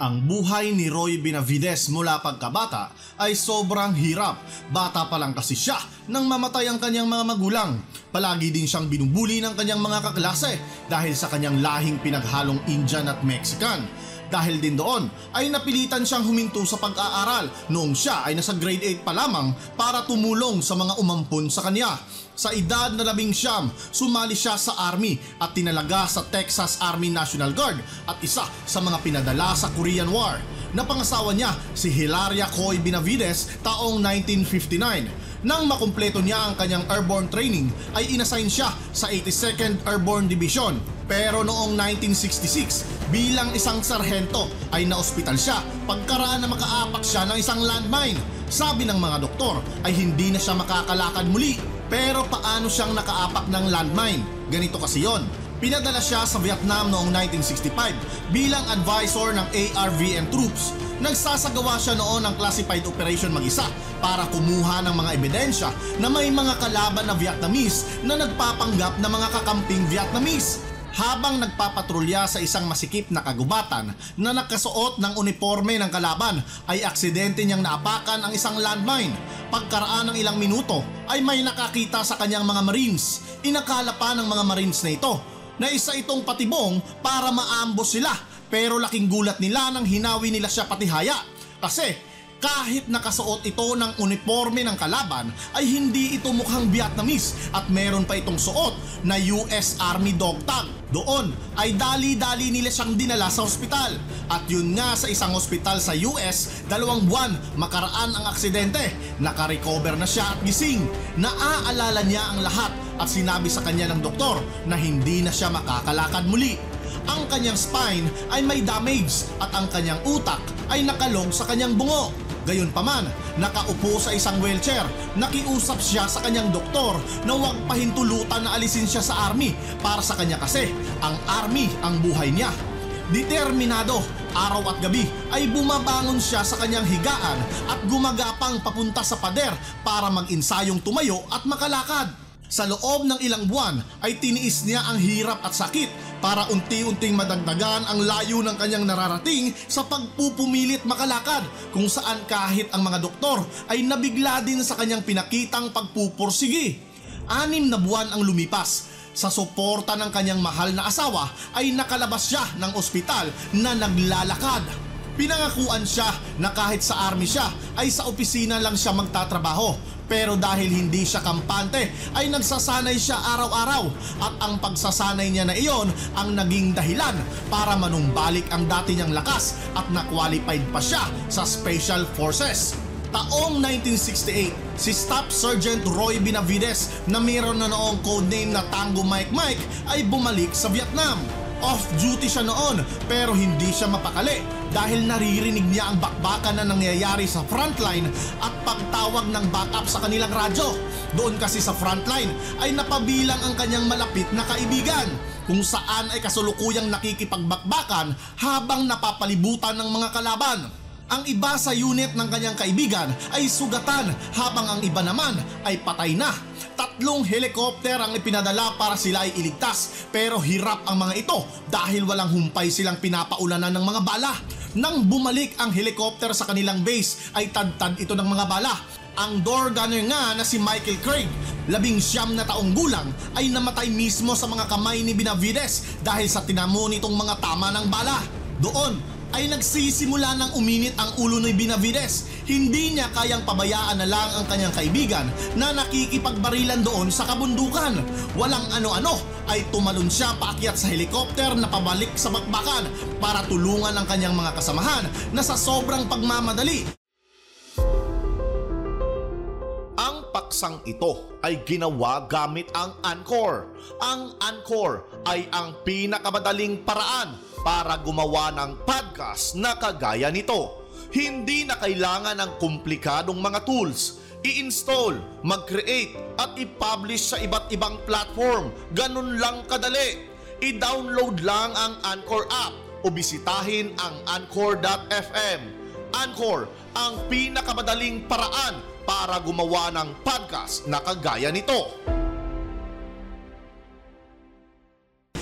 Ang buhay ni Roy Benavides mula pagkabata ay sobrang hirap. Bata pa lang kasi siya nang mamatay ang kanyang mga magulang. Palagi din siyang binubuli ng kanyang mga kaklase dahil sa kanyang lahing pinaghalong Indian at Mexican. Dahil din doon ay napilitan siyang huminto sa pag-aaral noong siya ay nasa grade 8 pa lamang para tumulong sa mga umampun sa kanya. Sa edad na labing siyam, sumali siya sa Army at tinalaga sa Texas Army National Guard at isa sa mga pinadala sa Korean War. Napangasawa niya si Hilaria Coy Benavides taong 1959. Nang makumpleto niya ang kanyang airborne training ay inassign siya sa 82nd Airborne Division. Pero noong 1966, bilang isang sarhento ay naospital siya pagkaraan na makaapak siya ng isang landmine. Sabi ng mga doktor ay hindi na siya makakalakad muli. Pero paano siyang nakaapak ng landmine? Ganito kasi yon. Pinadala siya sa Vietnam noong 1965 bilang advisor ng ARVN troops. Nagsasagawa siya noon ng classified operation mag-isa para kumuha ng mga ebidensya na may mga kalaban na Vietnamese na nagpapanggap na mga kakamping Vietnamese habang nagpapatrolya sa isang masikip na kagubatan na nakasuot ng uniforme ng kalaban ay aksidente niyang naapakan ang isang landmine. Pagkaraan ng ilang minuto ay may nakakita sa kanyang mga marines. Inakala pa ng mga marines na ito na isa itong patibong para maambos sila pero laking gulat nila nang hinawi nila siya patihaya kasi kahit nakasuot ito ng uniforme ng kalaban ay hindi ito mukhang Vietnamese at meron pa itong suot na US Army dog tag. Doon ay dali-dali nila siyang dinala sa ospital. At yun nga sa isang ospital sa US, dalawang buwan makaraan ang aksidente. Nakarecover na siya at gising. Naaalala niya ang lahat at sinabi sa kanya ng doktor na hindi na siya makakalakad muli. Ang kanyang spine ay may damage at ang kanyang utak ay nakalong sa kanyang bungo. Gayunpaman, nakaupo sa isang wheelchair, nakiusap siya sa kanyang doktor na huwag pahintulutan na alisin siya sa army para sa kanya kasi ang army ang buhay niya. Determinado, araw at gabi ay bumabangon siya sa kanyang higaan at gumagapang papunta sa pader para mag-insayong tumayo at makalakad. Sa loob ng ilang buwan ay tiniis niya ang hirap at sakit para unti-unting madagdagan ang layo ng kanyang nararating sa pagpupumilit makalakad kung saan kahit ang mga doktor ay nabigla din sa kanyang pinakitang pagpupursigi. Anim na buwan ang lumipas sa suporta ng kanyang mahal na asawa ay nakalabas siya ng ospital na naglalakad. Pinangakuan siya na kahit sa army siya ay sa opisina lang siya magtatrabaho pero dahil hindi siya kampante ay nagsasanay siya araw-araw at ang pagsasanay niya na iyon ang naging dahilan para manumbalik ang dati niyang lakas at na-qualified pa siya sa Special Forces. Taong 1968, si Staff Sergeant Roy Benavides na mayroon na noong codename na Tango Mike Mike ay bumalik sa Vietnam. Off-duty siya noon pero hindi siya mapakali dahil naririnig niya ang bakbakan na nangyayari sa frontline at pagtawag ng backup sa kanilang radyo. Doon kasi sa frontline ay napabilang ang kanyang malapit na kaibigan kung saan ay kasulukuyang nakikipagbakbakan habang napapalibutan ng mga kalaban. Ang iba sa unit ng kanyang kaibigan ay sugatan habang ang iba naman ay patay na. Tatlong helikopter ang ipinadala para sila ay iligtas pero hirap ang mga ito dahil walang humpay silang pinapaulanan ng mga bala. Nang bumalik ang helicopter sa kanilang base ay tadtad ito ng mga bala. Ang door gunner nga na si Michael Craig, labing siyam na taong gulang, ay namatay mismo sa mga kamay ni Benavides dahil sa tinamo nitong mga tama ng bala. Doon ay nagsisimula ng uminit ang ulo ni Benavides. Hindi niya kayang pabayaan na lang ang kanyang kaibigan na nakikipagbarilan doon sa kabundukan. Walang ano-ano ay tumalon siya paakyat sa helikopter na pabalik sa bakbakan para tulungan ang kanyang mga kasamahan na sa sobrang pagmamadali ang paksang ito ay ginawa gamit ang Anchor. Ang Anchor ay ang pinakamadaling paraan para gumawa ng podcast na kagaya nito. Hindi na kailangan ng komplikadong mga tools. I-install, mag-create at i-publish sa iba't ibang platform. Ganun lang kadali. I-download lang ang Anchor app o bisitahin ang anchor.fm. Anchor, ang pinakamadaling paraan para gumawa ng podcast na kagaya nito.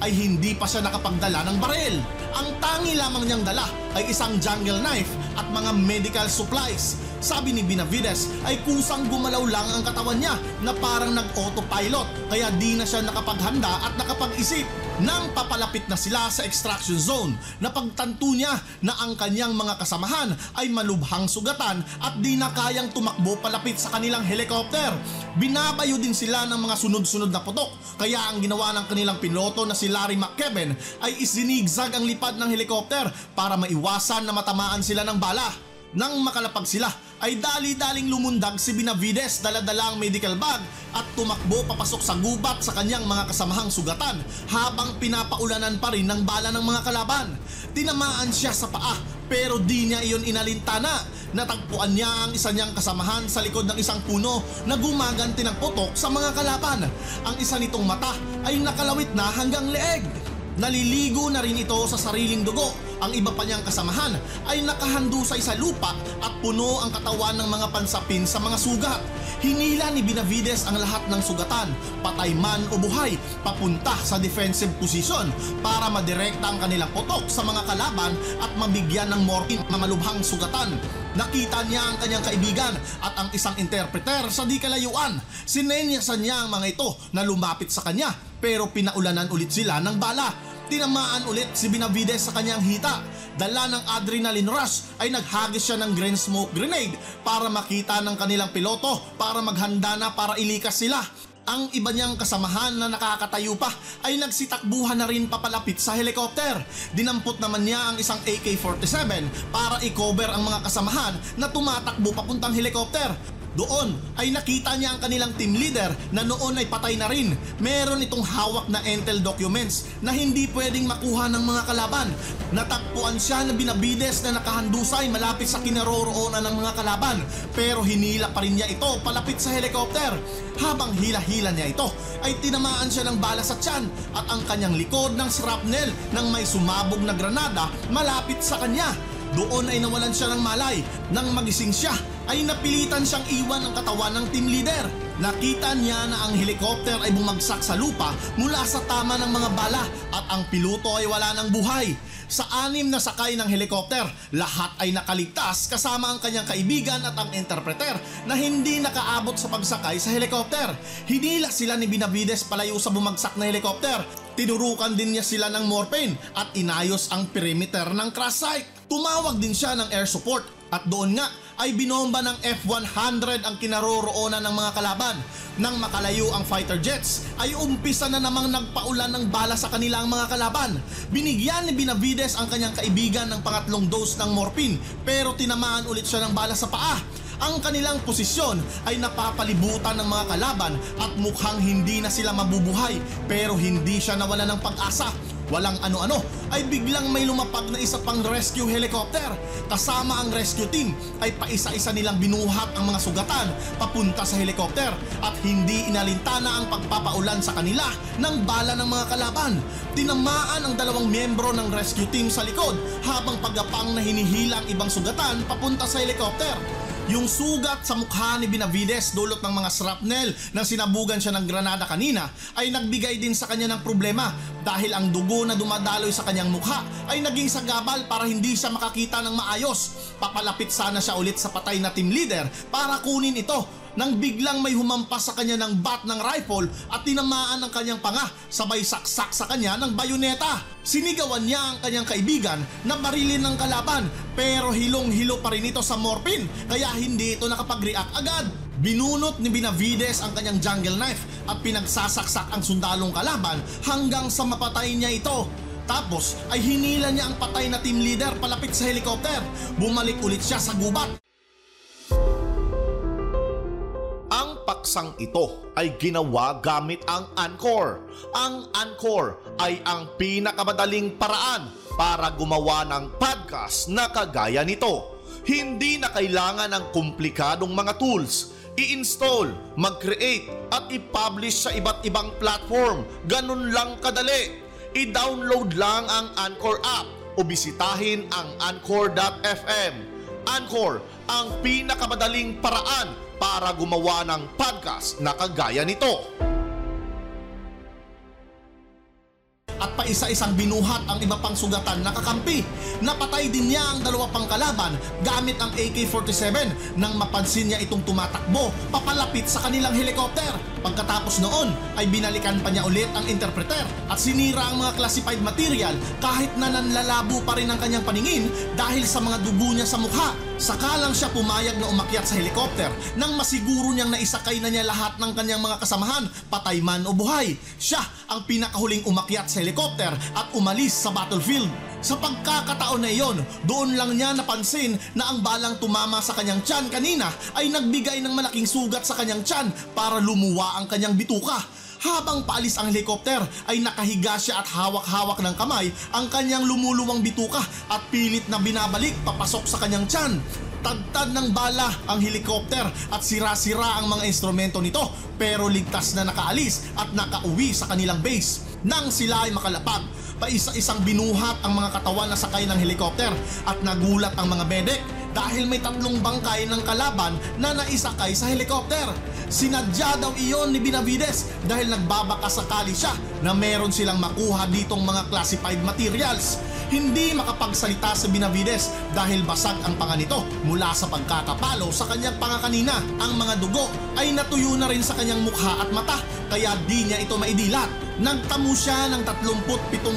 Ay hindi pa siya nakapagdala ng baril. Ang tangi lamang niyang dala ay isang jungle knife at mga medical supplies. Sabi ni Benavides ay kusang gumalaw lang ang katawan niya na parang nag-autopilot kaya di na siya nakapaghanda at nakapag-isip. Nang papalapit na sila sa extraction zone, napagtanto niya na ang kanyang mga kasamahan ay malubhang sugatan at di na kayang tumakbo palapit sa kanilang helicopter. Binabayo din sila ng mga sunod-sunod na putok kaya ang ginawa ng kanilang piloto na si Larry McKevin ay isinigzag ang lipad ng helicopter para maiwasan na matamaan sila ng bala. Nang makalapag sila ay dali-daling lumundag si Benavides dala-dala ang medical bag at tumakbo papasok sa gubat sa kanyang mga kasamahang sugatan habang pinapaulanan pa rin ng bala ng mga kalaban. Tinamaan siya sa paa pero di niya iyon inalintana. Natagpuan niya ang isa niyang kasamahan sa likod ng isang puno na gumaganti ng putok sa mga kalaban. Ang isa nitong mata ay nakalawit na hanggang leeg. Naliligo na rin ito sa sariling dugo. Ang iba pa niyang kasamahan ay nakahandusay sa lupa at puno ang katawan ng mga pansapin sa mga sugat. Hinila ni Benavides ang lahat ng sugatan, patay man o buhay, papunta sa defensive position para madirekta ang kanilang putok sa mga kalaban at mabigyan ng morphine na malubhang sugatan. Nakita niya ang kanyang kaibigan at ang isang interpreter sa di kalayuan. Sinenyasan niya ang mga ito na lumapit sa kanya pero pinaulanan ulit sila ng bala. Tinamaan ulit si Benavides sa kanyang hita. Dala ng adrenaline rush ay naghagis siya ng green smoke grenade para makita ng kanilang piloto para maghanda na para ilikas sila. Ang iba niyang kasamahan na nakakatayo pa ay nagsitakbuhan na rin papalapit sa helikopter. Dinampot naman niya ang isang AK-47 para i-cover ang mga kasamahan na tumatakbo papuntang helikopter. Doon ay nakita niya ang kanilang team leader na noon ay patay na rin. Meron itong hawak na intel documents na hindi pwedeng makuha ng mga kalaban. Natakpuan siya na binabides na nakahandusay malapit sa kinaroroonan ng mga kalaban. Pero hinila pa rin niya ito palapit sa helicopter. Habang hila-hila niya ito ay tinamaan siya ng bala sa tiyan at ang kanyang likod ng shrapnel ng may sumabog na granada malapit sa kanya. Doon ay nawalan siya ng malay. Nang magising siya, ay napilitan siyang iwan ang katawan ng team leader. Nakita niya na ang helikopter ay bumagsak sa lupa mula sa tama ng mga bala at ang piloto ay wala ng buhay. Sa anim na sakay ng helikopter, lahat ay nakaligtas kasama ang kanyang kaibigan at ang interpreter na hindi nakaabot sa pagsakay sa helikopter. Hinila sila ni Binavides palayo sa bumagsak na helikopter. Tinurukan din niya sila ng morphine at inayos ang perimeter ng crash site. Tumawag din siya ng air support at doon nga ay binomba ng F-100 ang kinaroroonan ng mga kalaban. Nang makalayo ang fighter jets, ay umpisa na namang nagpaulan ng bala sa kanilang mga kalaban. Binigyan ni Benavides ang kanyang kaibigan ng pangatlong dose ng morphine pero tinamaan ulit siya ng bala sa paa. Ang kanilang posisyon ay napapalibutan ng mga kalaban at mukhang hindi na sila mabubuhay pero hindi siya nawala ng pag-asa walang ano-ano ay biglang may lumapag na isa pang rescue helicopter. Kasama ang rescue team ay paisa-isa nilang binuhat ang mga sugatan papunta sa helicopter at hindi inalintana ang pagpapaulan sa kanila ng bala ng mga kalaban. Tinamaan ang dalawang miyembro ng rescue team sa likod habang pagapang na hinihila ang ibang sugatan papunta sa helicopter. Yung sugat sa mukha ni Benavides dulot ng mga shrapnel na sinabugan siya ng granada kanina ay nagbigay din sa kanya ng problema dahil ang dugo na dumadaloy sa kanyang mukha ay naging sagabal para hindi siya makakita ng maayos. Papalapit sana siya ulit sa patay na team leader para kunin ito nang biglang may humampas sa kanya ng bat ng rifle at tinamaan ang kanyang panga sabay saksak sa kanya ng bayoneta. Sinigawan niya ang kanyang kaibigan na barilin ng kalaban pero hilong-hilo pa rin ito sa morphine kaya hindi ito nakapag-react agad. Binunot ni Benavides ang kanyang jungle knife at pinagsasaksak ang sundalong kalaban hanggang sa mapatay niya ito. Tapos ay hinila niya ang patay na team leader palapit sa helikopter. Bumalik ulit siya sa gubat Ang paksang ito ay ginawa gamit ang Anchor. Ang Anchor ay ang pinakamadaling paraan para gumawa ng podcast na kagaya nito. Hindi na kailangan ng komplikadong mga tools. I-install, mag-create at i-publish sa iba't ibang platform. Ganun lang kadali. I-download lang ang Anchor app o bisitahin ang anchor.fm. Anchor, ang pinakamadaling paraan para gumawa ng podcast na kagaya nito. At paisa-isang binuhat ang iba pang sugatan na kakampi. Napatay din niya ang dalawa pang kalaban gamit ang AK-47 nang mapansin niya itong tumatakbo papalapit sa kanilang helikopter. Pagkatapos noon ay binalikan pa niya ulit ang interpreter at sinira ang mga classified material kahit na nanlalabo pa rin ang kanyang paningin dahil sa mga dugo niya sa mukha. Saka lang siya pumayag na umakyat sa helikopter nang masiguro niyang naisakay na niya lahat ng kanyang mga kasamahan, patay man o buhay. Siya ang pinakahuling umakyat sa helikopter at umalis sa battlefield. Sa pagkakataon na iyon, doon lang niya napansin na ang balang tumama sa kanyang tiyan kanina ay nagbigay ng malaking sugat sa kanyang tiyan para lumuwa ang kanyang bituka. Habang paalis ang helikopter ay nakahiga siya at hawak-hawak ng kamay ang kanyang lumuluwang bituka at pilit na binabalik papasok sa kanyang tiyan. Tagtad ng bala ang helikopter at sira-sira ang mga instrumento nito pero ligtas na nakaalis at nakauwi sa kanilang base. Nang sila ay makalapag, paisa-isang binuhat ang mga katawan na sakay ng helikopter at nagulat ang mga medic dahil may tatlong bangkay ng kalaban na naisakay sa helikopter. Sinadya daw iyon ni Binavides dahil nagbabaka sakali siya na meron silang makuha ditong mga classified materials. Hindi makapagsalita si Binavides dahil basag ang panga nito mula sa pagkakapalo sa kanyang panga kanina. Ang mga dugo ay natuyo na rin sa kanyang mukha at mata kaya di niya ito maidilat. Nagtamo siya ng 37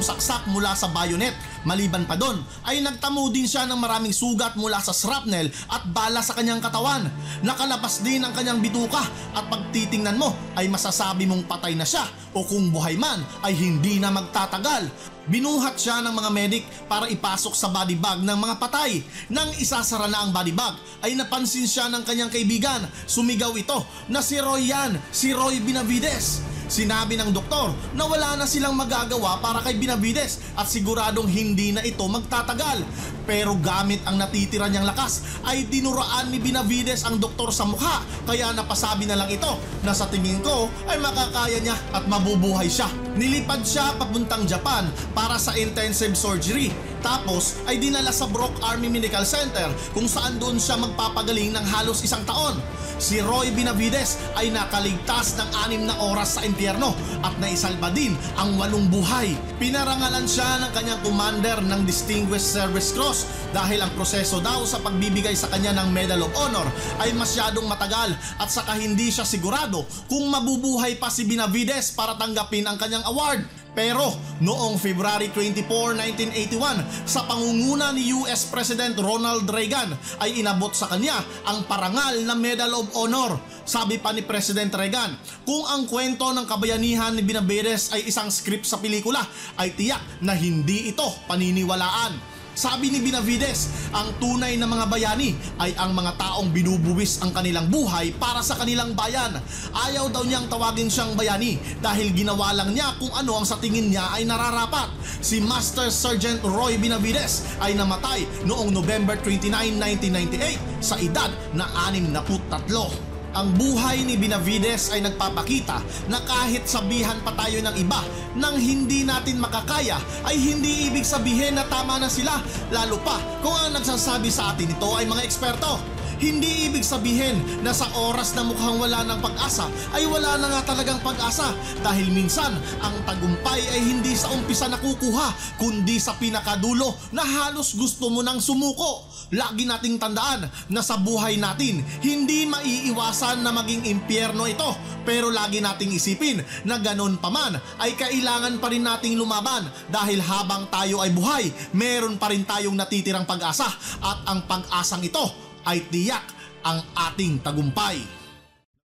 saksak mula sa bayonet. Maliban pa doon ay nagtamo din siya ng maraming sugat mula sa shrapnel at bala sa kanyang katawan. Nakalabas din ang kanyang bituka at pagtitingnan mo ay masasabi mong patay na siya o kung buhay man ay hindi na magtatagal. Binuhat siya ng mga medic para ipasok sa body bag ng mga patay. Nang isasara na ang body bag ay napansin siya ng kanyang kaibigan. Sumigaw ito na si Roy yan, si Roy Binavides. Sinabi ng doktor na wala na silang magagawa para kay Binavides at siguradong hindi na ito magtatagal. Pero gamit ang natitira niyang lakas ay dinuraan ni Binavides ang doktor sa mukha kaya napasabi na lang ito na sa tingin ko ay makakaya niya at mabubuhay siya. Nilipad siya papuntang Japan para sa intensive surgery tapos ay dinala sa Brock Army Medical Center kung saan doon siya magpapagaling ng halos isang taon. Si Roy Binavides ay nakaligtas ng anim na oras sa impyerno at naisalba din ang walong buhay. Pinarangalan siya ng kanyang commander ng Distinguished Service Cross dahil ang proseso daw sa pagbibigay sa kanya ng Medal of Honor ay masyadong matagal at saka hindi siya sigurado kung mabubuhay pa si Binavides para tanggapin ang kanyang award. Pero noong February 24, 1981 sa pangunguna ni US President Ronald Reagan ay inabot sa kanya ang parangal na Medal of Honor. Sabi pa ni President Reagan, kung ang kwento ng kabayanihan ni Binavides ay isang script sa pelikula ay tiyak na hindi ito paniniwalaan. Sabi ni Binavides, ang tunay na mga bayani ay ang mga taong binubuwis ang kanilang buhay para sa kanilang bayan. Ayaw daw niyang tawagin siyang bayani dahil ginawa lang niya kung ano ang sa tingin niya ay nararapat. Si Master Sergeant Roy Binavides ay namatay noong November 29, 1998 sa edad na 63. Ang buhay ni Binavides ay nagpapakita na kahit sabihan pa tayo ng iba nang hindi natin makakaya ay hindi ibig sabihin na tama na sila lalo pa kung ang nagsasabi sa atin ito ay mga eksperto. Hindi ibig sabihin na sa oras na mukhang wala ng pag-asa ay wala na nga talagang pag-asa dahil minsan ang tagumpay ay hindi sa umpisa nakukuha kundi sa pinakadulo na halos gusto mo nang sumuko. Lagi nating tandaan na sa buhay natin hindi maiiwasan na maging impyerno ito. Pero lagi nating isipin na ganun pa man ay kailangan pa rin nating lumaban. Dahil habang tayo ay buhay meron pa rin tayong natitirang pag-asa. At ang pag-asang ito ay tiyak ang ating tagumpay.